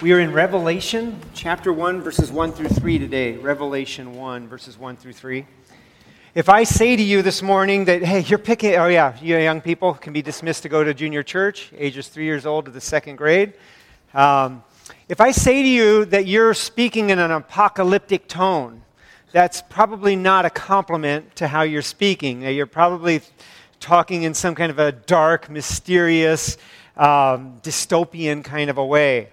We are in Revelation chapter 1, verses 1 through 3 today. Revelation 1, verses 1 through 3. If I say to you this morning that, hey, you're picking, oh yeah, you young people can be dismissed to go to junior church, ages three years old to the second grade. Um, if I say to you that you're speaking in an apocalyptic tone, that's probably not a compliment to how you're speaking. You're probably talking in some kind of a dark, mysterious, um, dystopian kind of a way.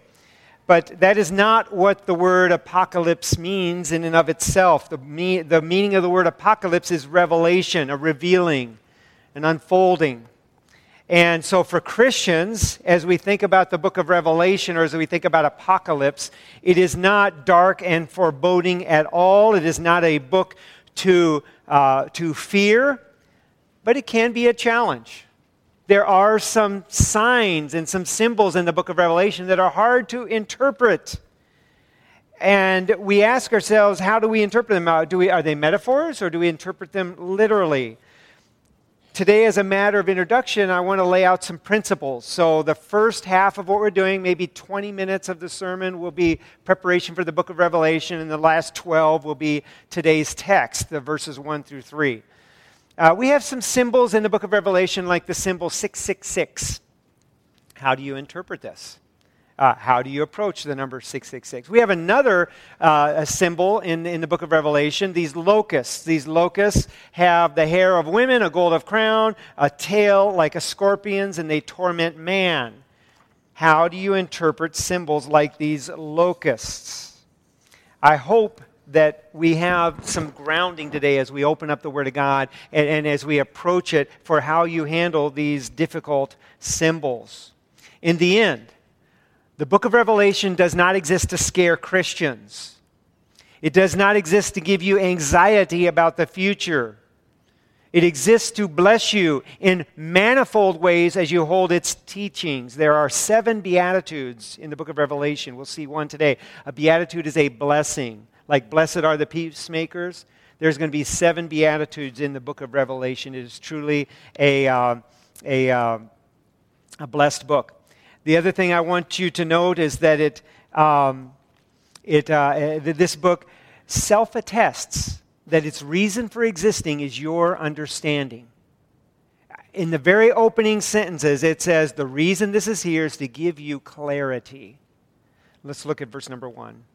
But that is not what the word apocalypse means in and of itself. The, me- the meaning of the word apocalypse is revelation, a revealing, an unfolding. And so, for Christians, as we think about the book of Revelation or as we think about apocalypse, it is not dark and foreboding at all. It is not a book to, uh, to fear, but it can be a challenge there are some signs and some symbols in the book of Revelation that are hard to interpret. And we ask ourselves, how do we interpret them? Uh, do we, are they metaphors or do we interpret them literally? Today, as a matter of introduction, I want to lay out some principles. So, the first half of what we're doing, maybe 20 minutes of the sermon, will be preparation for the book of Revelation, and the last 12 will be today's text, the verses 1 through 3. Uh, we have some symbols in the book of Revelation, like the symbol 666. How do you interpret this? Uh, how do you approach the number 666? We have another uh, symbol in, in the book of Revelation, these locusts. These locusts have the hair of women, a gold of crown, a tail like a scorpion's, and they torment man. How do you interpret symbols like these locusts? I hope that we have some grounding today as we open up the Word of God and, and, as we approach it for how you handle these difficult symbols. In the end, the book of Revelation does not exist to scare Christians, it does not exist to give you anxiety about the future. It exists to bless you in manifold ways as you hold its teachings. There are seven Beatitudes in the book of Revelation. We'll see one today. A Beatitude is a blessing like blessed are the peacemakers. There's going to be seven Beatitudes in the book of Revelation. It is truly a, uh, a, uh, a blessed book. The other thing I want you to note is that it, um, it, uh, this book self attests that its reason for existing is your understanding. In the very opening sentences, it says, The reason this is here is to give you clarity. Let's look at verse number one.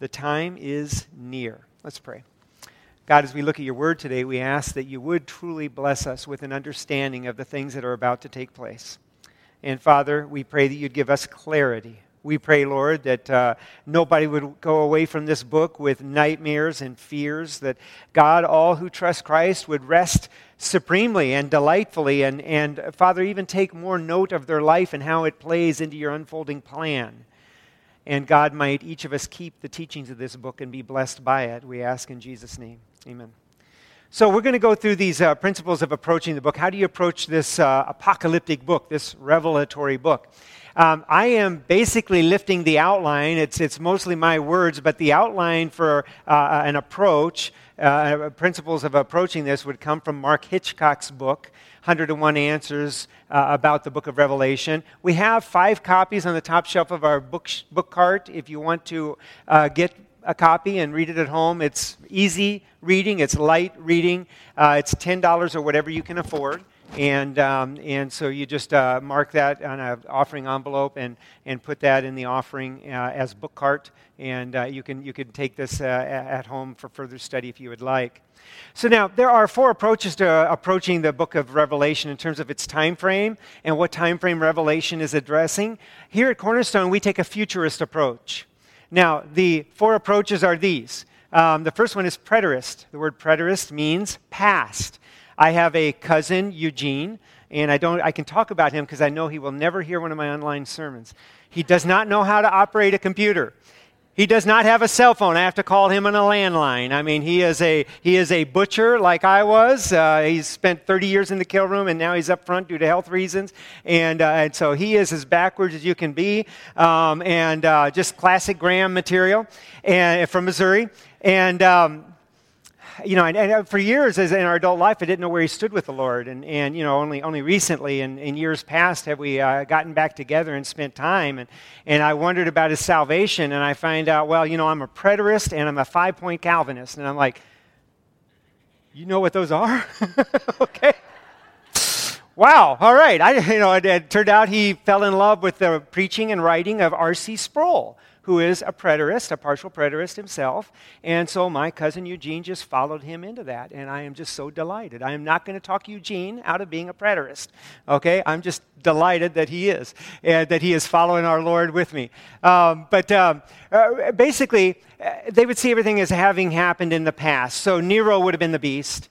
the time is near. Let's pray. God, as we look at your word today, we ask that you would truly bless us with an understanding of the things that are about to take place. And Father, we pray that you'd give us clarity. We pray, Lord, that uh, nobody would go away from this book with nightmares and fears, that God, all who trust Christ, would rest supremely and delightfully, and, and Father, even take more note of their life and how it plays into your unfolding plan. And God, might each of us keep the teachings of this book and be blessed by it. We ask in Jesus' name. Amen. So, we're going to go through these uh, principles of approaching the book. How do you approach this uh, apocalyptic book, this revelatory book? Um, I am basically lifting the outline. It's, it's mostly my words, but the outline for uh, an approach, uh, principles of approaching this, would come from Mark Hitchcock's book, 101 Answers uh, about the book of Revelation. We have five copies on the top shelf of our book, book cart if you want to uh, get a copy and read it at home. It's easy reading, it's light reading, uh, it's $10 or whatever you can afford. And, um, and so you just uh, mark that on an offering envelope and, and put that in the offering uh, as book cart. And uh, you, can, you can take this uh, at home for further study if you would like. So now there are four approaches to approaching the book of Revelation in terms of its time frame and what time frame Revelation is addressing. Here at Cornerstone, we take a futurist approach. Now, the four approaches are these. Um, the first one is preterist. The word preterist means past. I have a cousin, Eugene, and I, don't, I can talk about him because I know he will never hear one of my online sermons. He does not know how to operate a computer. He does not have a cell phone. I have to call him on a landline. I mean, he is a, he is a butcher like I was. Uh, he's spent 30 years in the kill room, and now he's up front due to health reasons. And, uh, and so he is as backwards as you can be, um, and uh, just classic Graham material and, from Missouri. And um, you know, and, and, uh, for years as in our adult life, I didn't know where he stood with the Lord. And, and you know, only, only recently, in, in years past, have we uh, gotten back together and spent time. And, and I wondered about his salvation, and I find out, well, you know, I'm a preterist and I'm a five point Calvinist. And I'm like, you know what those are? okay. Wow, all right. I, you know, it, it turned out he fell in love with the preaching and writing of R.C. Sproul who is a preterist, a partial preterist himself. And so my cousin Eugene just followed him into that. And I am just so delighted. I am not going to talk Eugene out of being a preterist. Okay? I'm just delighted that he is, and that he is following our Lord with me. Um, but um, uh, basically, uh, they would see everything as having happened in the past. So Nero would have been the beast.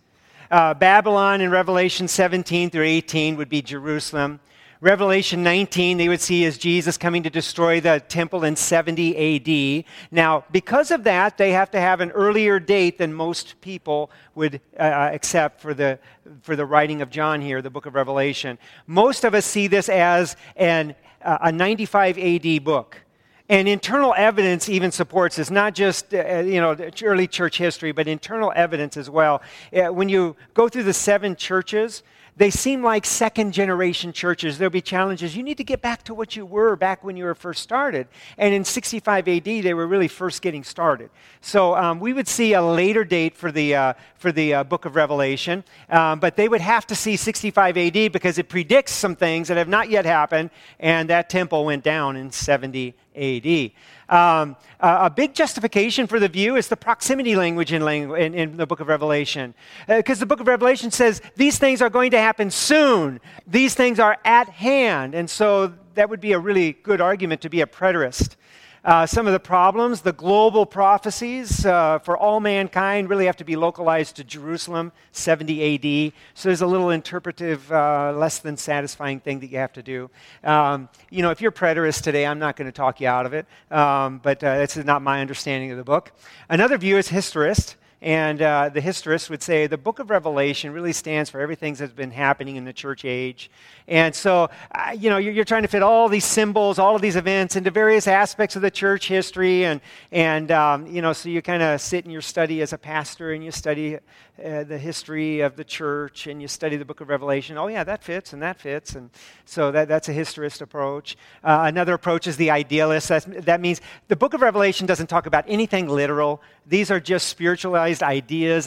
Uh, Babylon in Revelation 17 through 18 would be Jerusalem. Revelation 19, they would see as Jesus coming to destroy the temple in 70 AD. Now, because of that, they have to have an earlier date than most people would uh, uh, accept for the, for the writing of John here, the book of Revelation. Most of us see this as an, uh, a 95 AD book. And internal evidence even supports this, not just uh, you know early church history, but internal evidence as well. Uh, when you go through the seven churches, they seem like second generation churches. There'll be challenges. You need to get back to what you were back when you were first started. And in 65 AD, they were really first getting started. So um, we would see a later date for the, uh, for the uh, book of Revelation, um, but they would have to see 65 AD because it predicts some things that have not yet happened, and that temple went down in 70 AD. Um, a big justification for the view is the proximity language in, langu- in, in the book of Revelation. Because uh, the book of Revelation says these things are going to happen soon, these things are at hand. And so that would be a really good argument to be a preterist. Uh, some of the problems, the global prophecies uh, for all mankind really have to be localized to Jerusalem, 70 AD. So there's a little interpretive, uh, less than satisfying thing that you have to do. Um, you know, if you're preterist today, I'm not going to talk you out of it, um, but uh, that's not my understanding of the book. Another view is historist. And uh, the historists would say the book of Revelation really stands for everything that's been happening in the church age. And so, uh, you know, you're, you're, trying to fit all these symbols, all of these events into various aspects of the church history. And, and um, you know, so you kind of sit in your study as a pastor and you study uh, the history of the church and you study the book of Revelation. Oh, yeah, that fits and that fits. And so that, that's a historist approach. Uh, another approach is the idealist. That's, that means the book of Revelation doesn't talk about anything literal, these are just spiritual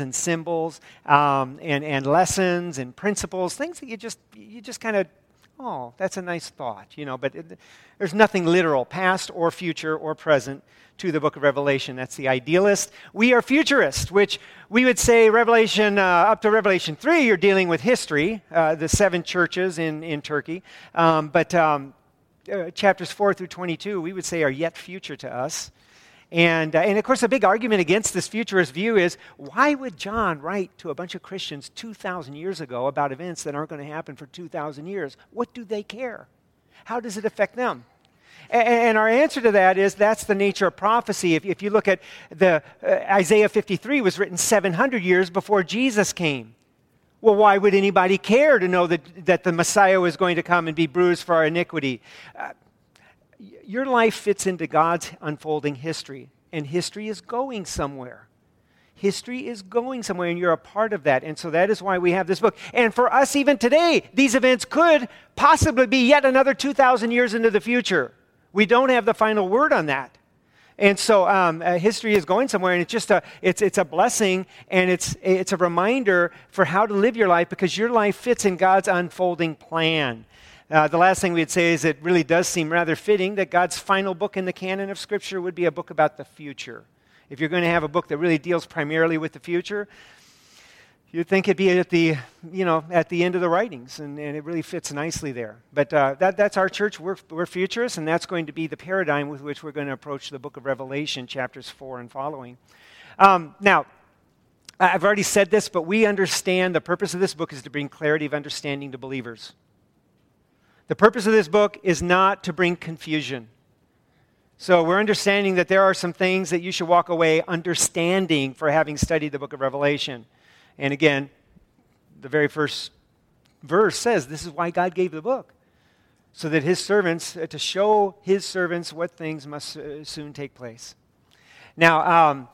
and symbols um, and, and lessons and principles, things that you just, you just kind of oh, that's a nice thought, you know, but it, there's nothing literal, past or future or present, to the book of Revelation. That's the idealist. We are futurist, which we would say Revelation, uh, up to Revelation 3, you're dealing with history, uh, the seven churches in, in Turkey. Um, but um, uh, chapters 4 through 22, we would say are yet future to us. And, uh, and of course, a big argument against this futurist view is why would John write to a bunch of Christians 2,000 years ago about events that aren't going to happen for 2,000 years? What do they care? How does it affect them? And our answer to that is that's the nature of prophecy. If, if you look at the uh, Isaiah 53 was written 700 years before Jesus came. Well, why would anybody care to know that, that the Messiah was going to come and be bruised for our iniquity? Uh, your life fits into God's unfolding history, and history is going somewhere. History is going somewhere, and you're a part of that. And so that is why we have this book. And for us, even today, these events could possibly be yet another 2,000 years into the future. We don't have the final word on that. And so um, uh, history is going somewhere, and it's just a, it's, it's a blessing, and it's, it's a reminder for how to live your life because your life fits in God's unfolding plan. Uh, the last thing we'd say is it really does seem rather fitting that God's final book in the canon of Scripture would be a book about the future. If you're going to have a book that really deals primarily with the future, You'd think it'd be at the, you know, at the end of the writings, and, and it really fits nicely there. But uh, that, that's our church. We're, we're futurists, and that's going to be the paradigm with which we're going to approach the book of Revelation, chapters 4 and following. Um, now, I've already said this, but we understand the purpose of this book is to bring clarity of understanding to believers. The purpose of this book is not to bring confusion. So we're understanding that there are some things that you should walk away understanding for having studied the book of Revelation. And again, the very first verse says this is why God gave the book. So that his servants, uh, to show his servants what things must uh, soon take place. Now, um,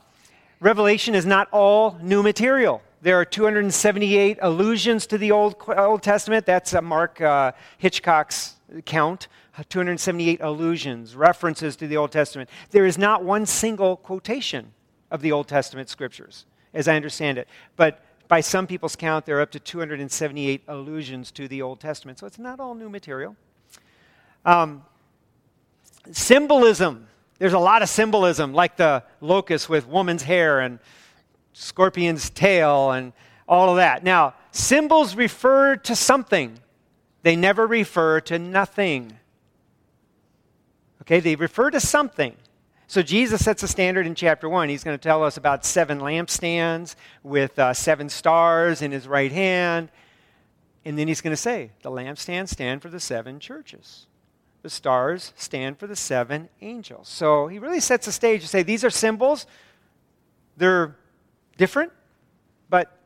Revelation is not all new material. There are 278 allusions to the Old, Old Testament. That's Mark uh, Hitchcock's count. 278 allusions, references to the Old Testament. There is not one single quotation of the Old Testament scriptures, as I understand it. But by some people's count, there are up to 278 allusions to the Old Testament. So it's not all new material. Um, symbolism. There's a lot of symbolism, like the locust with woman's hair and scorpion's tail and all of that. Now, symbols refer to something, they never refer to nothing. Okay, they refer to something. So Jesus sets a standard in chapter 1. He's going to tell us about seven lampstands with uh, seven stars in his right hand. And then he's going to say, the lampstands stand for the seven churches. The stars stand for the seven angels. So he really sets the stage to say these are symbols. They're different, but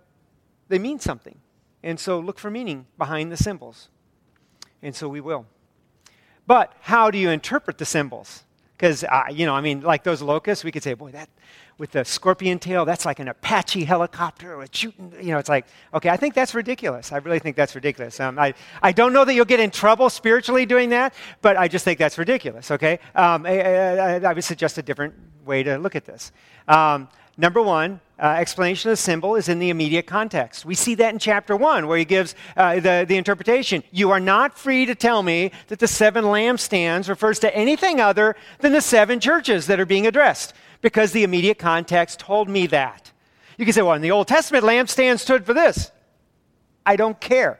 they mean something. And so look for meaning behind the symbols. And so we will. But how do you interpret the symbols? Because, uh, you know, I mean, like those locusts, we could say, boy, that with the scorpion tail, that's like an Apache helicopter shooting, you know, it's like, okay, I think that's ridiculous. I really think that's ridiculous. Um, I, I don't know that you'll get in trouble spiritually doing that, but I just think that's ridiculous, okay? Um, I, I, I, would suggest a different way to look at this. Um, number one, uh, explanation of the symbol is in the immediate context. We see that in chapter 1, where he gives uh, the, the interpretation. You are not free to tell me that the seven lampstands refers to anything other than the seven churches that are being addressed, because the immediate context told me that. You can say, well, in the Old Testament, lampstand stood for this. I don't care.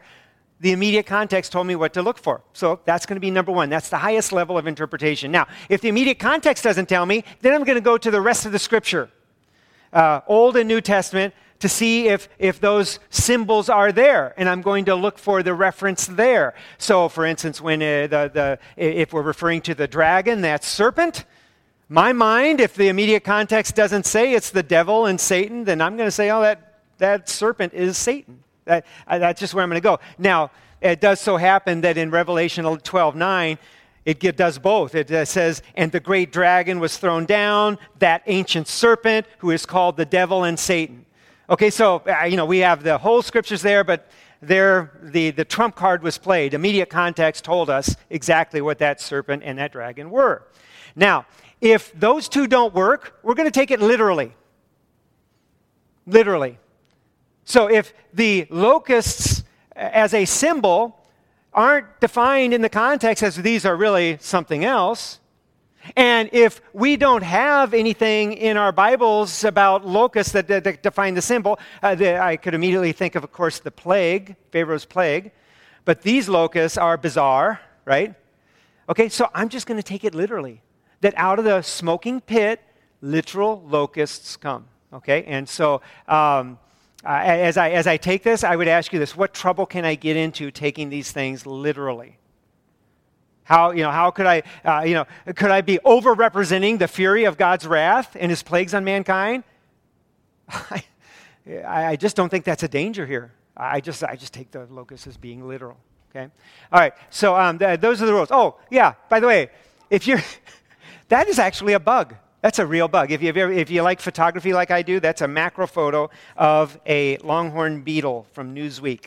The immediate context told me what to look for. So that's going to be number one. That's the highest level of interpretation. Now, if the immediate context doesn't tell me, then I'm going to go to the rest of the scripture uh, Old and New Testament to see if, if those symbols are there. And I'm going to look for the reference there. So, for instance, when uh, the, the, if we're referring to the dragon, that serpent, my mind, if the immediate context doesn't say it's the devil and Satan, then I'm going to say, oh, that, that serpent is Satan. That, uh, that's just where I'm going to go. Now, it does so happen that in Revelation 12 9, it does both. It says, and the great dragon was thrown down, that ancient serpent who is called the devil and Satan. Okay, so, uh, you know, we have the whole scriptures there, but there the, the trump card was played. Immediate context told us exactly what that serpent and that dragon were. Now, if those two don't work, we're going to take it literally. Literally. So if the locusts as a symbol aren't defined in the context as these are really something else. And if we don't have anything in our Bibles about locusts that, that, that define the symbol, uh, the, I could immediately think of, of course, the plague, Pharaoh's plague. But these locusts are bizarre, right? Okay, so I'm just going to take it literally that out of the smoking pit, literal locusts come. Okay, and so um, uh, as, I, as I take this, I would ask you this what trouble can I get into taking these things literally? How, you know, how could I, uh, you know, could I be over representing the fury of God's wrath and his plagues on mankind? I, I just don't think that's a danger here. I just, I just take the locust as being literal. Okay? All right, so um, th- those are the rules. Oh, yeah, by the way, if you're, that is actually a bug. That's a real bug. If you, ever, if you like photography like I do, that's a macro photo of a longhorn beetle from Newsweek.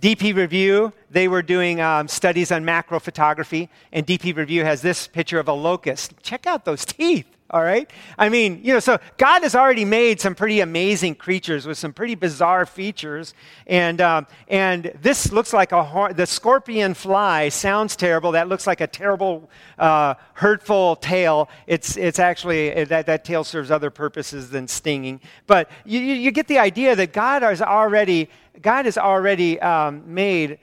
DP Review, they were doing um, studies on macro photography, and DP Review has this picture of a locust. Check out those teeth all right? I mean, you know, so God has already made some pretty amazing creatures with some pretty bizarre features. And, um, and this looks like a, hor- the scorpion fly sounds terrible. That looks like a terrible, uh, hurtful tail. It's, it's actually, that, that tail serves other purposes than stinging. But you, you get the idea that God has already, God has already um, made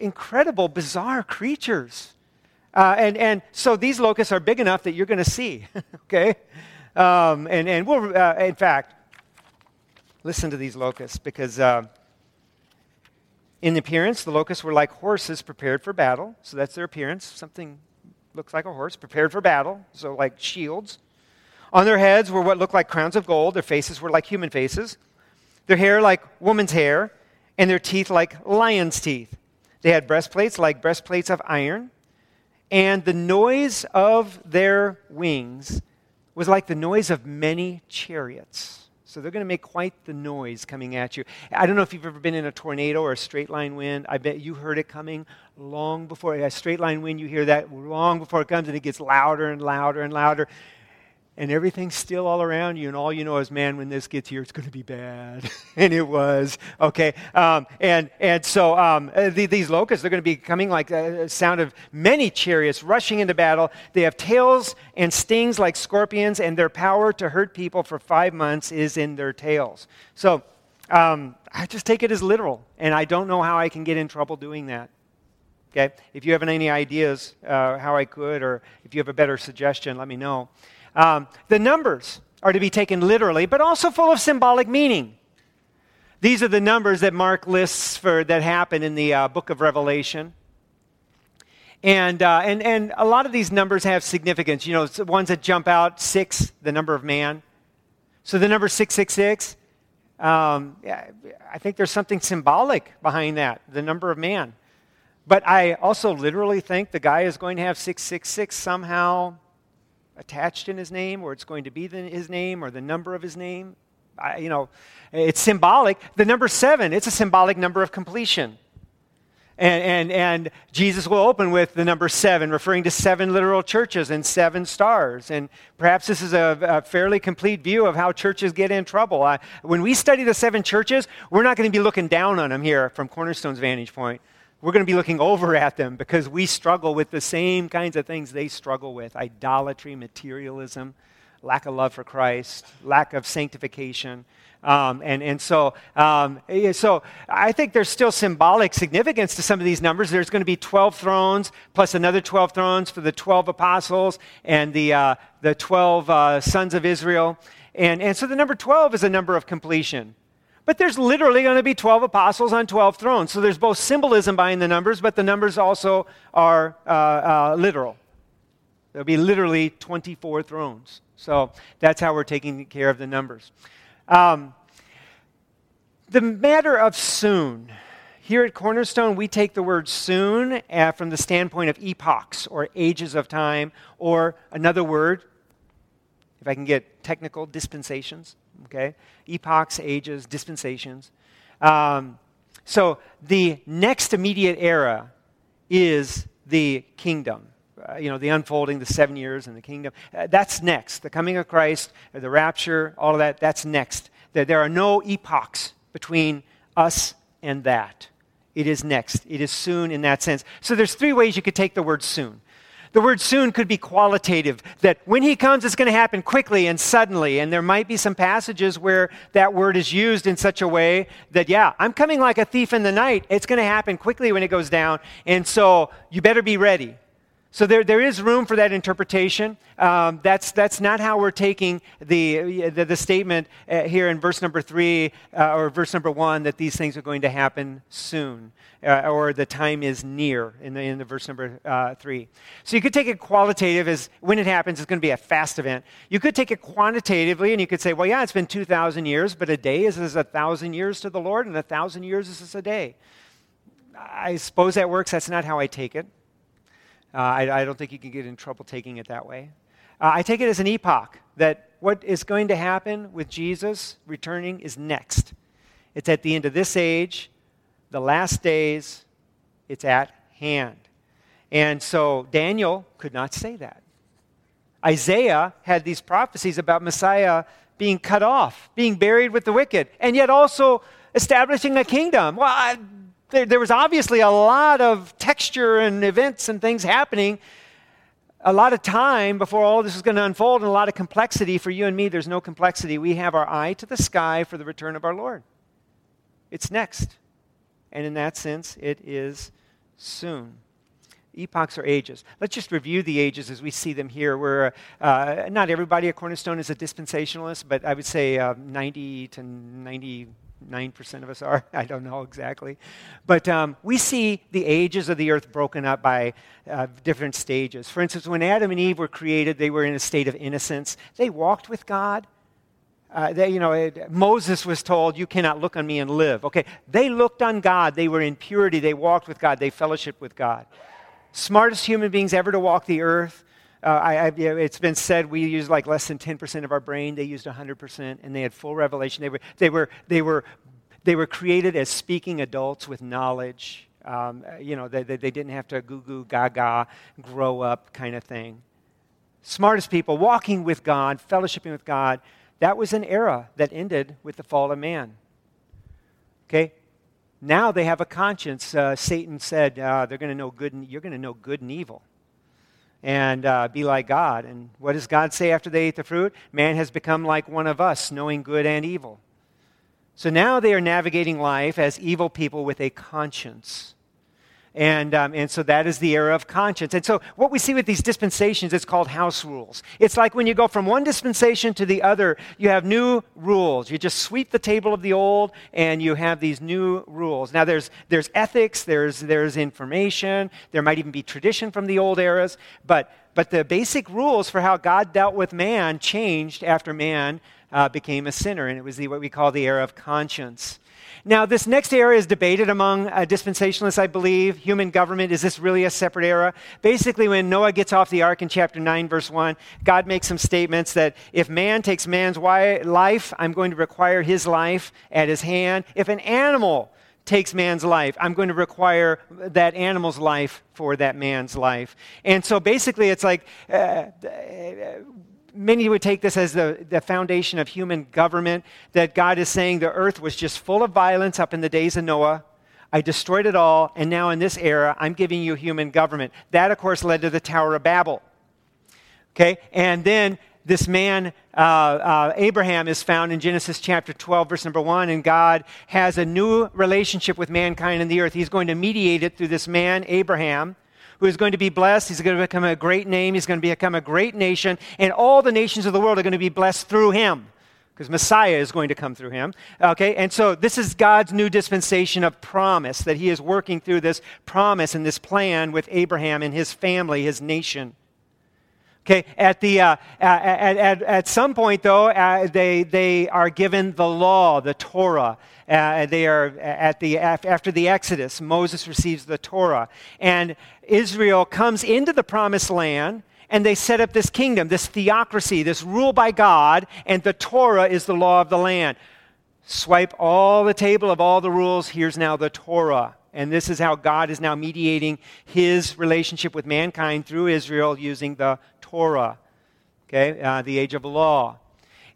incredible, bizarre creatures. Uh, and, and so these locusts are big enough that you're going to see, okay? Um, and, and we'll, uh, in fact, listen to these locusts because uh, in appearance, the locusts were like horses prepared for battle. So that's their appearance, something looks like a horse, prepared for battle, so like shields. On their heads were what looked like crowns of gold. Their faces were like human faces. Their hair like woman's hair, and their teeth like lion's teeth. They had breastplates like breastplates of iron, and the noise of their wings was like the noise of many chariots. So they're going to make quite the noise coming at you. I don't know if you've ever been in a tornado or a straight line wind. I bet you heard it coming long before. A straight line wind, you hear that long before it comes, and it gets louder and louder and louder and everything's still all around you, and all you know is, man, when this gets here, it's going to be bad. and it was, okay? Um, and, and so um, uh, the, these locusts, they're going to be coming like a sound of many chariots rushing into battle. They have tails and stings like scorpions, and their power to hurt people for five months is in their tails. So um, I just take it as literal, and I don't know how I can get in trouble doing that. Okay? If you have any ideas uh, how I could, or if you have a better suggestion, let me know. Um, the numbers are to be taken literally, but also full of symbolic meaning. These are the numbers that Mark lists for that happen in the uh, book of Revelation. And, uh, and, and a lot of these numbers have significance. You know, the ones that jump out six, the number of man. So the number 666, um, I think there's something symbolic behind that, the number of man. But I also literally think the guy is going to have 666 somehow attached in his name, or it's going to be the, his name, or the number of his name. I, you know, it's symbolic. The number seven, it's a symbolic number of completion. And, and, and Jesus will open with the number seven, referring to seven literal churches and seven stars. And perhaps this is a, a fairly complete view of how churches get in trouble. I, when we study the seven churches, we're not going to be looking down on them here from Cornerstone's vantage point we're going to be looking over at them because we struggle with the same kinds of things they struggle with idolatry, materialism, lack of love for Christ, lack of sanctification. Um, and, and so, um, so I think there's still symbolic significance to some of these numbers. There's going to be 12 thrones plus another 12 thrones for the 12 apostles and the, uh, the 12 uh, sons of Israel. And, and so the number 12 is a number of completion. But there's literally going to be 12 apostles on 12 thrones. So there's both symbolism behind the numbers, but the numbers also are uh, uh, literal. There'll be literally 24 thrones. So that's how we're taking care of the numbers. Um, the matter of soon. Here at Cornerstone, we take the word soon uh, from the standpoint of epochs or ages of time, or another word, if I can get technical, dispensations okay? Epochs, ages, dispensations. Um, so the next immediate era is the kingdom. Uh, you know, the unfolding, the seven years and the kingdom. Uh, that's next. The coming of Christ, the rapture, all of that, that's next. There, there are no epochs between us and that. It is next. It is soon in that sense. So there's three ways you could take the word soon. The word soon could be qualitative, that when he comes, it's going to happen quickly and suddenly. And there might be some passages where that word is used in such a way that, yeah, I'm coming like a thief in the night. It's going to happen quickly when it goes down. And so you better be ready. So there, there is room for that interpretation. Um, that's, that's not how we're taking the, the, the statement uh, here in verse number three uh, or verse number one that these things are going to happen soon uh, or the time is near in the, in the verse number uh, three. So you could take it qualitative as when it happens, it's going to be a fast event. You could take it quantitatively and you could say, well, yeah, it's been 2,000 years, but a day is as a thousand years to the Lord, and a thousand years is as a day. I suppose that works. That's not how I take it. Uh, I, I, don't think you can get in trouble taking it that way. Uh, I take it as an epoch that what is going to happen with Jesus returning is next. It's at the end of this age, the last days, it's at hand. And so Daniel could not say that. Isaiah had these prophecies about Messiah being cut off, being buried with the wicked, and yet also establishing a kingdom. Well, I, there, there was obviously a lot of texture and events and things happening a lot of time before all this is going to unfold and a lot of complexity for you and me. There's no complexity. We have our eye to the sky for the return of our lord. It's next. And in that sense it is soon. Epochs or ages. Let's just review the ages as we see them here. Where uh, not everybody at cornerstone is a dispensationalist but i would say uh, 90 to 90 9% of us are. I don't know exactly. But um, we see the ages of the earth broken up by uh, different stages. For instance, when Adam and Eve were created, they were in a state of innocence. They walked with God. Uh, they, you know, it, Moses was told, You cannot look on me and live. Okay, they looked on God. They were in purity. They walked with God. They fellowshiped with God. Smartest human beings ever to walk the earth. Uh, I, I, it's been said we use like less than 10% of our brain. They used 100%, and they had full revelation. They were, they were, they were, they were created as speaking adults with knowledge. Um, you know, they, they, they didn't have to goo goo gaga, grow up kind of thing. Smartest people walking with God, fellowshipping with God that was an era that ended with the fall of man. Okay? Now they have a conscience. Uh, Satan said uh, they're going to know good and you're going to know good and evil and uh, be like God. And what does God say after they ate the fruit? Man has become like one of us, knowing good and evil. So now they are navigating life as evil people with a conscience. And, um, and so that is the era of conscience. And so what we see with these dispensations, it's called house rules. It's like when you go from one dispensation to the other, you have new rules. You just sweep the table of the old and you have these new rules. Now there's, there's ethics, there's, there's information, there might even be tradition from the old eras, but, but the basic rules for how God dealt with man changed after man uh, became a sinner. And it was the, what we call the era of conscience. Now, this next era is debated among uh, dispensationalists, I believe. Human government, is this really a separate era? Basically, when Noah gets off the ark in chapter 9, verse 1, God makes some statements that if man takes man's life, I'm going to require his life at his hand. If an animal takes man's life, I'm going to require that animal's life for that man's life. And so basically, it's like uh, many would take this as the, the foundation of human government, that God is saying the earth was just full of violence up in the days of Noah. I destroyed it all, and now in this era, I'm giving you human government. That, of course, led to the Tower of Babel. Okay? And then this man, uh, uh, Abraham, is found in Genesis chapter 12, verse number 1, and God has a new relationship with mankind in the earth. He's going to mediate it through this man, Abraham who is going to be blessed. He's going to become a great name. He's going to become a great nation. And all the nations of the world are going to be blessed through him because Messiah is going to come through him. Okay, and so this is God's new dispensation of promise that he is working through this promise and this plan with Abraham and his family, his nation. Okay, at, the, uh, at, at, at some point, though, uh, they, they are given the law, the Torah. Uh, they are at the, after the Exodus, Moses receives the Torah. And Israel comes into the promised land and they set up this kingdom, this theocracy, this rule by God, and the Torah is the law of the land. Swipe all the table of all the rules, here's now the Torah. And this is how God is now mediating his relationship with mankind through Israel using the Torah, okay, uh, the age of law.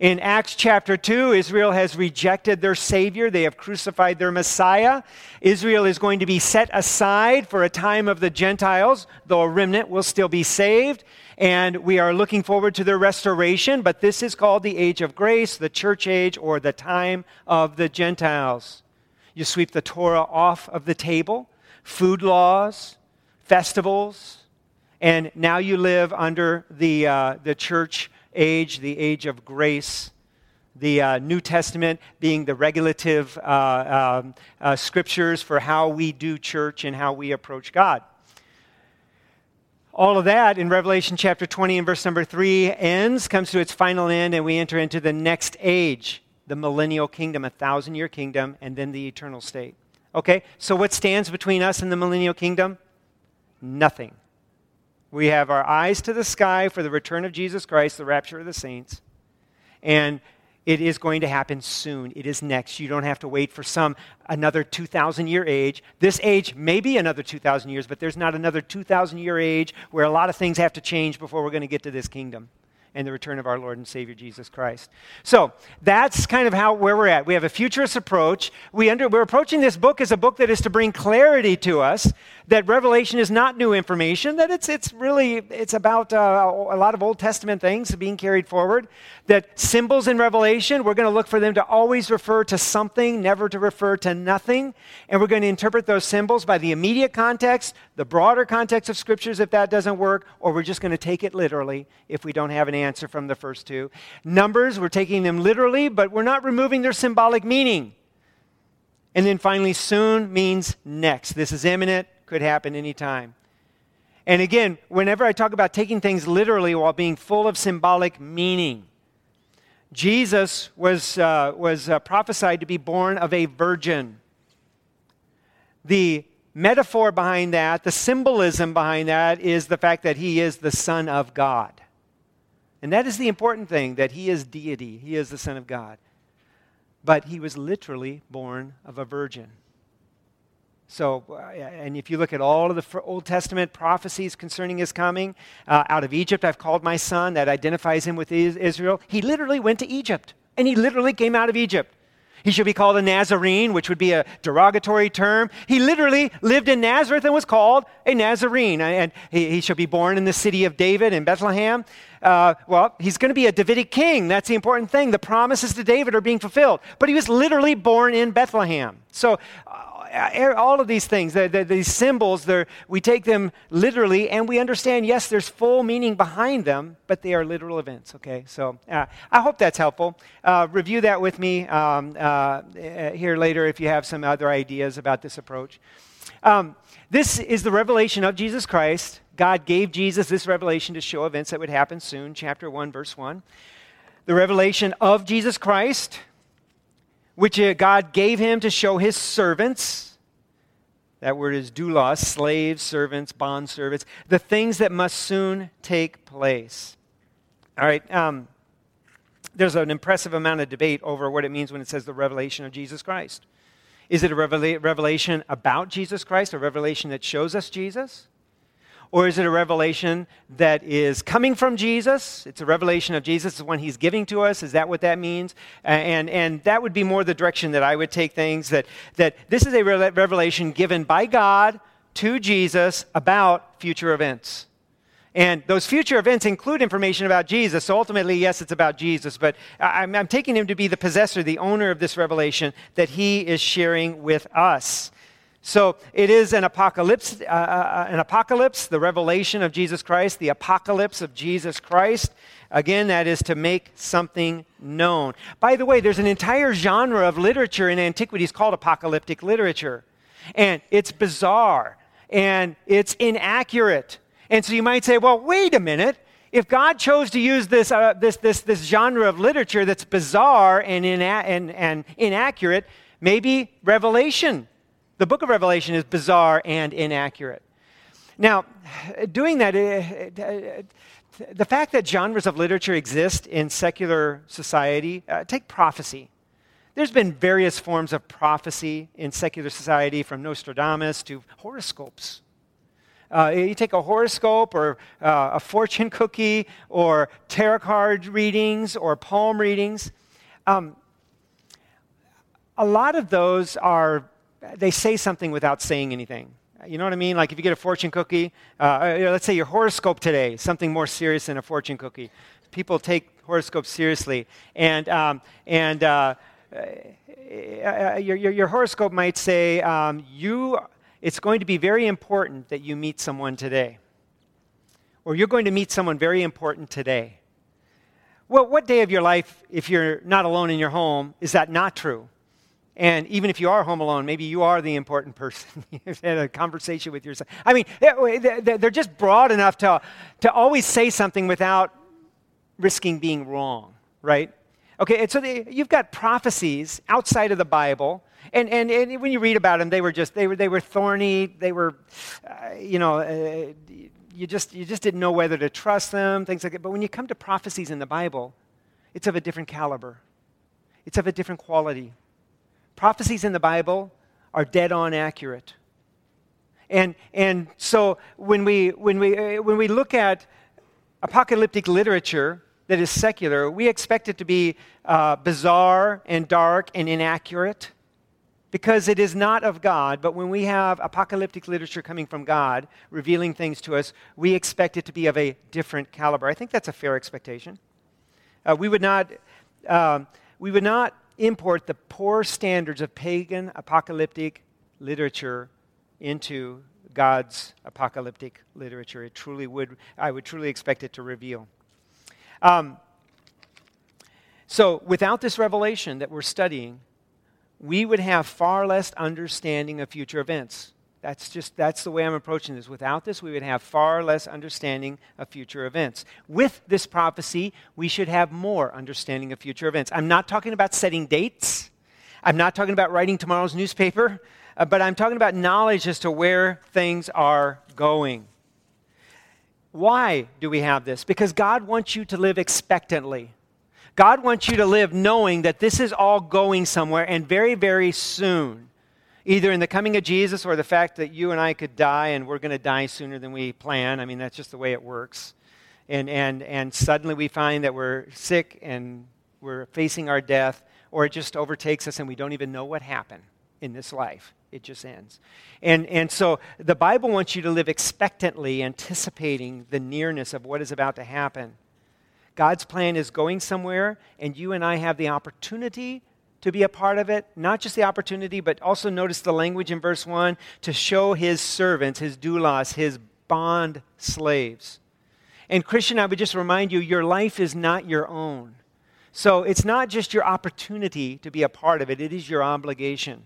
In Acts chapter 2, Israel has rejected their Savior. They have crucified their Messiah. Israel is going to be set aside for a time of the Gentiles, though a remnant will still be saved. And we are looking forward to their restoration, but this is called the age of grace, the church age, or the time of the Gentiles. You sweep the Torah off of the table, food laws, festivals, and now you live under the, uh, the church age, the age of grace. The uh, New Testament being the regulative uh, um, uh, scriptures for how we do church and how we approach God. All of that in Revelation chapter 20 and verse number 3 ends, comes to its final end, and we enter into the next age the millennial kingdom, a thousand year kingdom, and then the eternal state. Okay, so what stands between us and the millennial kingdom? Nothing. We have our eyes to the sky for the return of Jesus Christ, the rapture of the saints. And it is going to happen soon. It is next. You don't have to wait for some another 2,000 year age. This age may be another 2,000 years, but there's not another 2,000 year age where a lot of things have to change before we're going to get to this kingdom and the return of our Lord and Savior Jesus Christ. So that's kind of how where we're at. We have a futurist approach. We under, we're approaching this book as a book that is to bring clarity to us that Revelation is not new information. That it's it's really it's about uh, a lot of Old Testament things being carried forward. That symbols in Revelation we're going to look for them to always refer to something, never to refer to nothing, and we're going to interpret those symbols by the immediate context, the broader context of scriptures if that doesn't work, or we're just going to take it literally if we don't have an answer from the first two. Numbers, we're taking them literally, but we're not removing their symbolic meaning. And then finally, soon means next. This is imminent, could happen anytime. And again, whenever I talk about taking things literally while being full of symbolic meaning, Jesus was, uh, was uh, prophesied to be born of a virgin. The metaphor behind that, the symbolism behind that, is the fact that he is the Son of God. And that is the important thing that he is deity, he is the Son of God. But he was literally born of a virgin. So, uh, and if you look at all of the Old Testament prophecies concerning his coming, uh, out of Egypt I've called my son, that identifies him with Israel. He literally went to Egypt, and he literally came out of Egypt. He should be called a Nazarene, which would be a derogatory term. He literally lived in Nazareth and was called a Nazarene. And he, he should be born in the city of David in Bethlehem. Uh, well, he's going to be a Davidic king. That's the important thing. The promises to David are being fulfilled. But he was literally born in Bethlehem. So uh, all of these things, the, the, these symbols, we take them literally and we understand, yes, there's full meaning behind them, but they are literal events, okay? So uh, I hope that's helpful. Uh, review that with me um, uh, here later if you have some other ideas about this approach. Um, this is the revelation of Jesus Christ. God gave Jesus this revelation to show events that would happen soon, chapter 1, verse 1. The revelation of Jesus Christ which uh, God gave him to show his servants. That word is doulos, slaves, servants, bond servants, the things that must soon take place. All right, um, there's an impressive amount of debate over what it means when it says the revelation of Jesus Christ. Is it a revela- revelation about Jesus Christ, a revelation that shows us Jesus? Or is it a revelation that is coming from Jesus? It's a revelation of Jesus, when he's giving to us. Is that what that means? And, and that would be more the direction that I would take things that, that this is a revelation given by God to Jesus about future events. And those future events include information about Jesus. So ultimately, yes, it's about Jesus, but I'm, I'm, taking him to be the possessor, the owner of this revelation that he is sharing with us. So it is an apocalypse, uh, uh, uh, an apocalypse, the revelation of Jesus Christ, the apocalypse of Jesus Christ. Again, that is to make something known. By the way, there's an entire genre of literature in antiquities called apocalyptic literature. And it's bizarre and it's inaccurate. And so you might say, well, wait a minute. If God chose to use this, uh, this, this, this genre of literature that's bizarre and, ina- and, and inaccurate, maybe Revelation the book of Revelation is bizarre and inaccurate. Now, doing that, uh, the fact that genres of literature exist in secular society, uh, take prophecy. There's been various forms of prophecy in secular society, from Nostradamus to horoscopes. Uh, you take a horoscope or uh, a fortune cookie or tarot card readings or palm readings. Um, a lot of those are they say something without saying anything. You know what I mean? Like if you get a fortune cookie, uh, uh, let's say your horoscope today, something more serious than a fortune cookie. People take horoscopes seriously. And, um, and uh, uh, your, your, your, horoscope might say, um, you, it's going to be very important that you meet someone today. Or you're going to meet someone very important today. Well, what day of your life, if you're not alone in your home, is that not true? And even if you are home alone, maybe you are the important person. You've had a conversation with yourself. I mean, they're just broad enough to, to always say something without risking being wrong, right? Okay, and so they, you've got prophecies outside of the Bible. And, and, and when you read about them, they were just, they were, they were thorny. They were, uh, you know, uh, you, just, you just didn't know whether to trust them, things like that. But when you come to prophecies in the Bible, it's of a different caliber. It's of a different quality prophecies in the Bible are dead on accurate. And, and so when we, when, we, uh, when we look at apocalyptic literature that is secular, we expect it to be uh, bizarre and dark and inaccurate because it is not of God. But when we have apocalyptic literature coming from God, revealing things to us, we expect it to be of a different caliber. I think that's a fair expectation. Uh, we would not. Um, we would not import the poor standards of pagan apocalyptic literature into God's apocalyptic literature. It truly would, I would truly expect it to reveal. Um, so, without this revelation that we're studying, we would have far less understanding of future events. That's just that's the way I'm approaching this. Without this, we would have far less understanding of future events. With this prophecy, we should have more understanding of future events. I'm not talking about setting dates. I'm not talking about writing tomorrow's newspaper, uh, but I'm talking about knowledge as to where things are going. Why do we have this? Because God wants you to live expectantly. God wants you to live knowing that this is all going somewhere and very, very soon either in the coming of Jesus or the fact that you and I could die and we're going to die sooner than we plan. I mean, that's just the way it works. And, and, and suddenly we find that we're sick and we're facing our death, or it just overtakes us and we don't even know what happened in this life. It just ends. And, and so the Bible wants you to live expectantly, anticipating the nearness of what is about to happen. God's plan is going somewhere, and you and I have the opportunity to be a part of it. Not just the opportunity, but also notice the language in verse 1 to show his servants, his doulos, his bond slaves. And Christian, I would just remind you your life is not your own. So it's not just your opportunity to be a part of it, it is your obligation.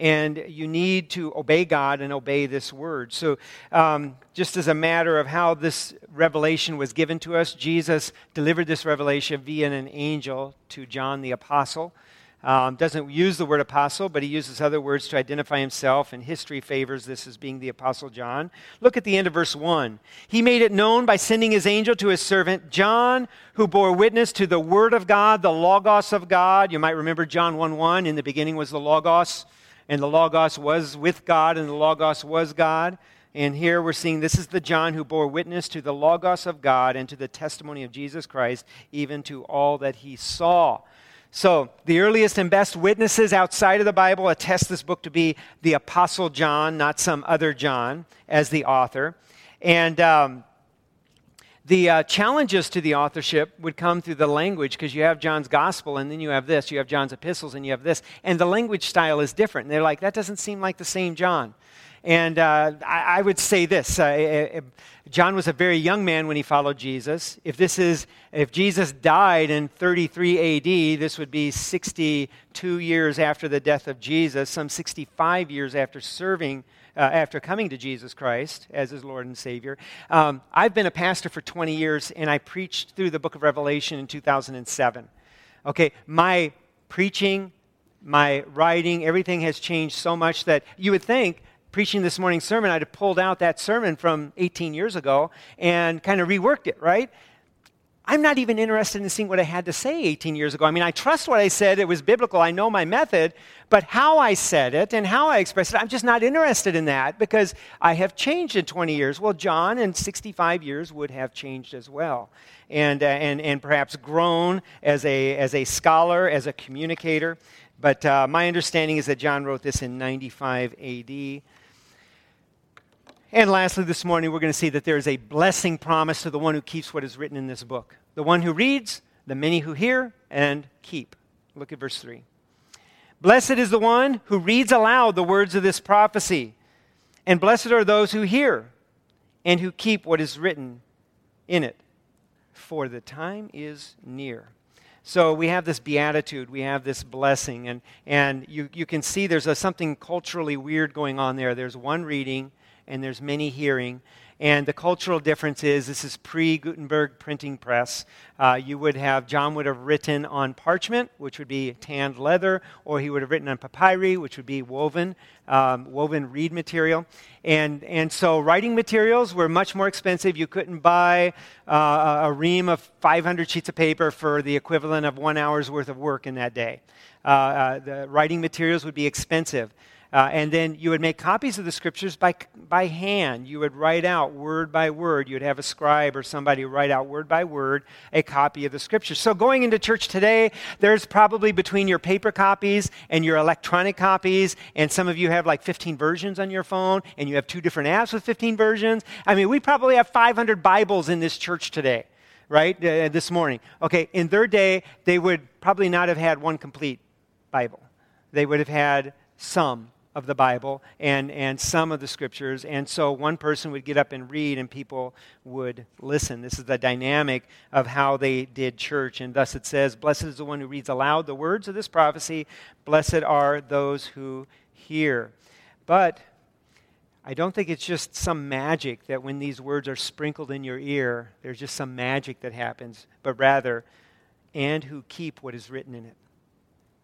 And you need to obey God and obey this word. So, um, just as a matter of how this revelation was given to us, Jesus delivered this revelation via an angel to John the Apostle. Um, doesn't use the word apostle, but he uses other words to identify himself, and history favors this as being the apostle John. Look at the end of verse 1. He made it known by sending his angel to his servant John, who bore witness to the word of God, the Logos of God. You might remember John 1 1. In the beginning was the Logos, and the Logos was with God, and the Logos was God. And here we're seeing this is the John who bore witness to the Logos of God and to the testimony of Jesus Christ, even to all that he saw. So, the earliest and best witnesses outside of the Bible attest this book to be the Apostle John, not some other John, as the author. And um, the uh, challenges to the authorship would come through the language because you have John's gospel and then you have this, you have John's epistles and you have this, and the language style is different. And they're like, that doesn't seem like the same John. And uh, I, I, would say this uh, John was a very young man when he followed Jesus. If this is, if Jesus died in 33 AD, this would be 62 years after the death of Jesus, some 65 years after serving. Uh, after coming to Jesus Christ as his Lord and Savior. Um, I've been a pastor for 20 years and I preached through the book of Revelation in 2007. Okay, my preaching, my writing, everything has changed so much that you would think preaching this morning's sermon, I'd have pulled out that sermon from 18 years ago and kind of reworked it, right? I'm not even interested in seeing what I had to say 18 years ago. I mean, I trust what I said, it was biblical, I know my method, but how I said it and how I expressed it, I'm just not interested in that because I have changed in 20 years. Well, John in 65 years would have changed as well and, uh, and, and perhaps grown as a, as a scholar, as a communicator. But uh, my understanding is that John wrote this in 95 AD. And lastly, this morning, we're going to see that there is a blessing promised to the one who keeps what is written in this book. The one who reads, the many who hear and keep. Look at verse 3. Blessed is the one who reads aloud the words of this prophecy, and blessed are those who hear and who keep what is written in it, for the time is near. So we have this beatitude, we have this blessing, and, and you, you can see there's a, something culturally weird going on there. There's one reading, and there's many hearing. And the cultural difference is this is pre Gutenberg printing press. Uh, you would have, John would have written on parchment, which would be tanned leather, or he would have written on papyri, which would be woven, um, woven reed material. And, and so writing materials were much more expensive. You couldn't buy uh, a ream of 500 sheets of paper for the equivalent of one hour's worth of work in that day. Uh, uh the writing materials would be expensive. Uh, and then you would make copies of the scriptures by, by hand. You would write out word by word. You would have a scribe or somebody write out word by word a copy of the scriptures. So going into church today, there's probably between your paper copies and your electronic copies, and some of you have like 15 versions on your phone, and you have two different apps with 15 versions. I mean, we probably have 500 Bibles in this church today, right? Uh, this morning. Okay, in their day, they would probably not have had one complete Bible. They would have had some of the Bible and, and some of the scriptures. And so one person would get up and read, and people would listen. This is the dynamic of how they did church. And thus it says, Blessed is the one who reads aloud the words of this prophecy. Blessed are those who hear. But I don't think it's just some magic that when these words are sprinkled in your ear, there's just some magic that happens, but rather, and who keep what is written in it.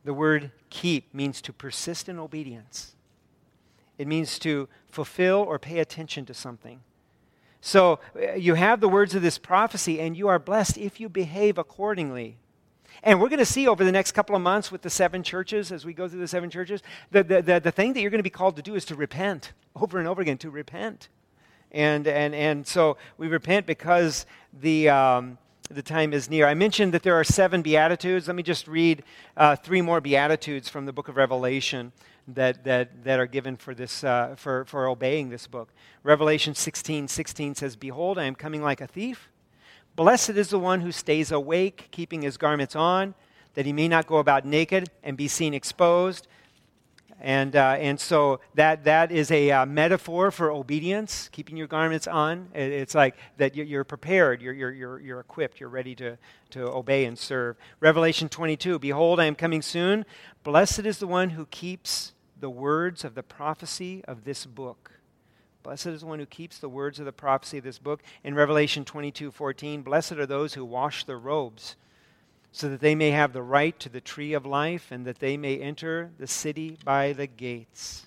The word keep means to persist in obedience. It means to fulfill or pay attention to something. So uh, you have the words of this prophecy, and you are blessed if you behave accordingly. And we're going to see over the next couple of months with the seven churches, as we go through the seven churches, the, the, the, the thing that you're going to be called to do is to repent over and over again, to repent. And, and, and so we repent because the, um, the time is near. I mentioned that there are seven Beatitudes. Let me just read uh, three more Beatitudes from the book of Revelation that, that, that are given for, this, uh, for, for obeying this book. Revelation 16 16 says, Behold, I am coming like a thief. Blessed is the one who stays awake, keeping his garments on, that he may not go about naked and be seen exposed. And, uh, and so that, that is a uh, metaphor for obedience, keeping your garments on. It's like that you're prepared, you're, you're, you're, equipped, you're ready to, to obey and serve. Revelation 22 Behold, I am coming soon. Blessed is the one who keeps the words of the prophecy of this book. Blessed is the one who keeps the words of the prophecy of this book. In Revelation 22 14, blessed are those who wash their robes so that they may have the right to the tree of life and that they may enter the city by the gates.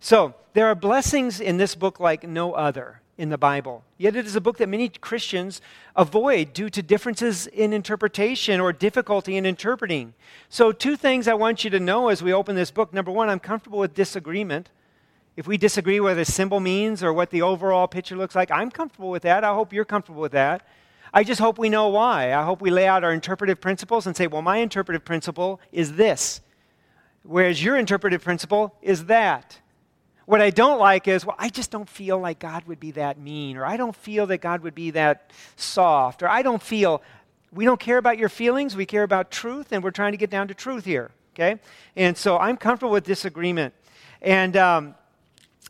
So, there are blessings in this book like no other in the Bible. Yet it is a book that many Christians avoid due to differences in interpretation or difficulty in interpreting. So, two things I want you to know as we open this book. Number one, I'm comfortable with disagreement. If we disagree what a symbol means or what the overall picture looks like, I'm comfortable with that. I hope you're comfortable with that. I just hope we know why. I hope we lay out our interpretive principles and say, well, my interpretive principle is this, whereas your interpretive principle is that. What I don't like is, well, I just don't feel like God would be that mean, or I don't feel that God would be that soft, or I don't feel. We don't care about your feelings, we care about truth, and we're trying to get down to truth here, okay? And so I'm comfortable with disagreement. And um,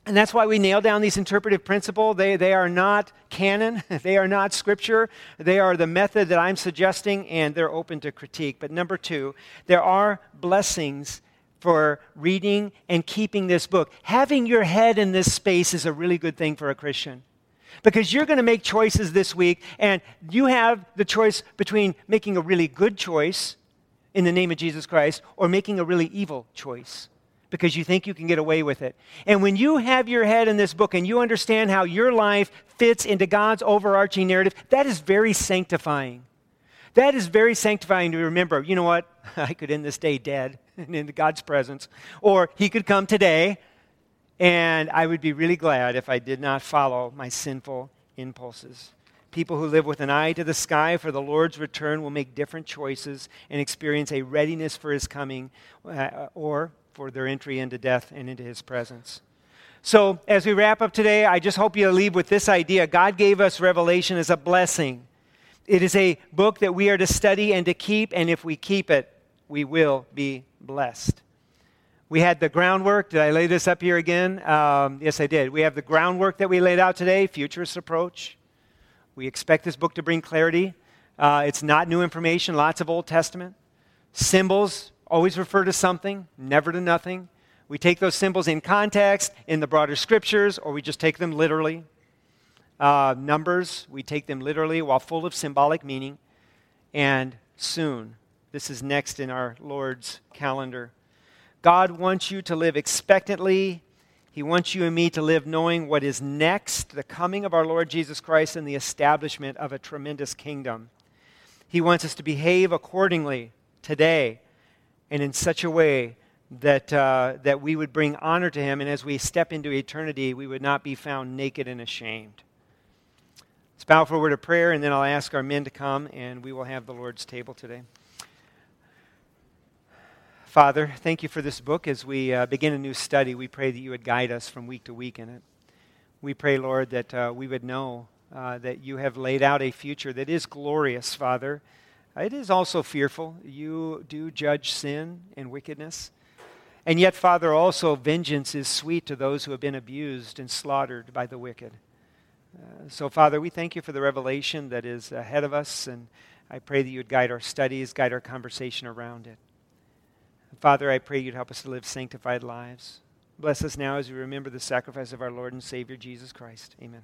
and that's why we nail down these interpretive principles. They, they are not canon, they are not scripture. They are the method that I'm suggesting, and they're open to critique. But number two, there are blessings for reading and keeping this book. Having your head in this space is a really good thing for a Christian. Because you're going to make choices this week, and you have the choice between making a really good choice in the name of Jesus Christ or making a really evil choice because you think you can get away with it. And when you have your head in this book and you understand how your life fits into God's overarching narrative, that is very sanctifying. That is very sanctifying to remember, you know what? I could end this day dead and in God's presence. Or He could come today, and I would be really glad if I did not follow my sinful impulses. People who live with an eye to the sky for the Lord's return will make different choices and experience a readiness for His coming, uh, or for their entry into death and into his presence. So, as we wrap up today, I just hope you leave with this idea God gave us Revelation as a blessing. It is a book that we are to study and to keep, and if we keep it, we will be blessed. We had the groundwork. Did I lay this up here again? Um, yes, I did. We have the groundwork that we laid out today futurist approach. We expect this book to bring clarity. Uh, it's not new information, lots of Old Testament. Symbols, always refer to something, never to nothing. We take those symbols in context, in the broader scriptures, or we just take them literally. Uh, numbers, we take them literally while full of symbolic meaning. And soon, this is next in our Lord's calendar. God wants you to live expectantly. He wants you and me to live knowing what is next the coming of our Lord Jesus Christ and the establishment of a tremendous kingdom. He wants us to behave accordingly today and in such a way that, uh, that we would bring honor to him, and as we step into eternity, we would not be found naked and ashamed. Let's bow for a word of prayer, and then I'll ask our men to come, and we will have the Lord's table today. Father, thank you for this book. As we uh, begin a new study, we pray that you would guide us from week to week in it. We pray, Lord, that uh, we would know uh, that you have laid out a future that is glorious, Father it is also fearful. You do judge sin and wickedness. And yet, Father, also vengeance is sweet to those who have been abused and slaughtered by the wicked. Uh, so, Father, we thank you for the revelation that is ahead of us, and I pray that you would guide our studies, guide our conversation around it. Father, I pray you'd help us to live sanctified lives. Bless us now as we remember the sacrifice of our Lord and Savior Jesus Christ. Amen.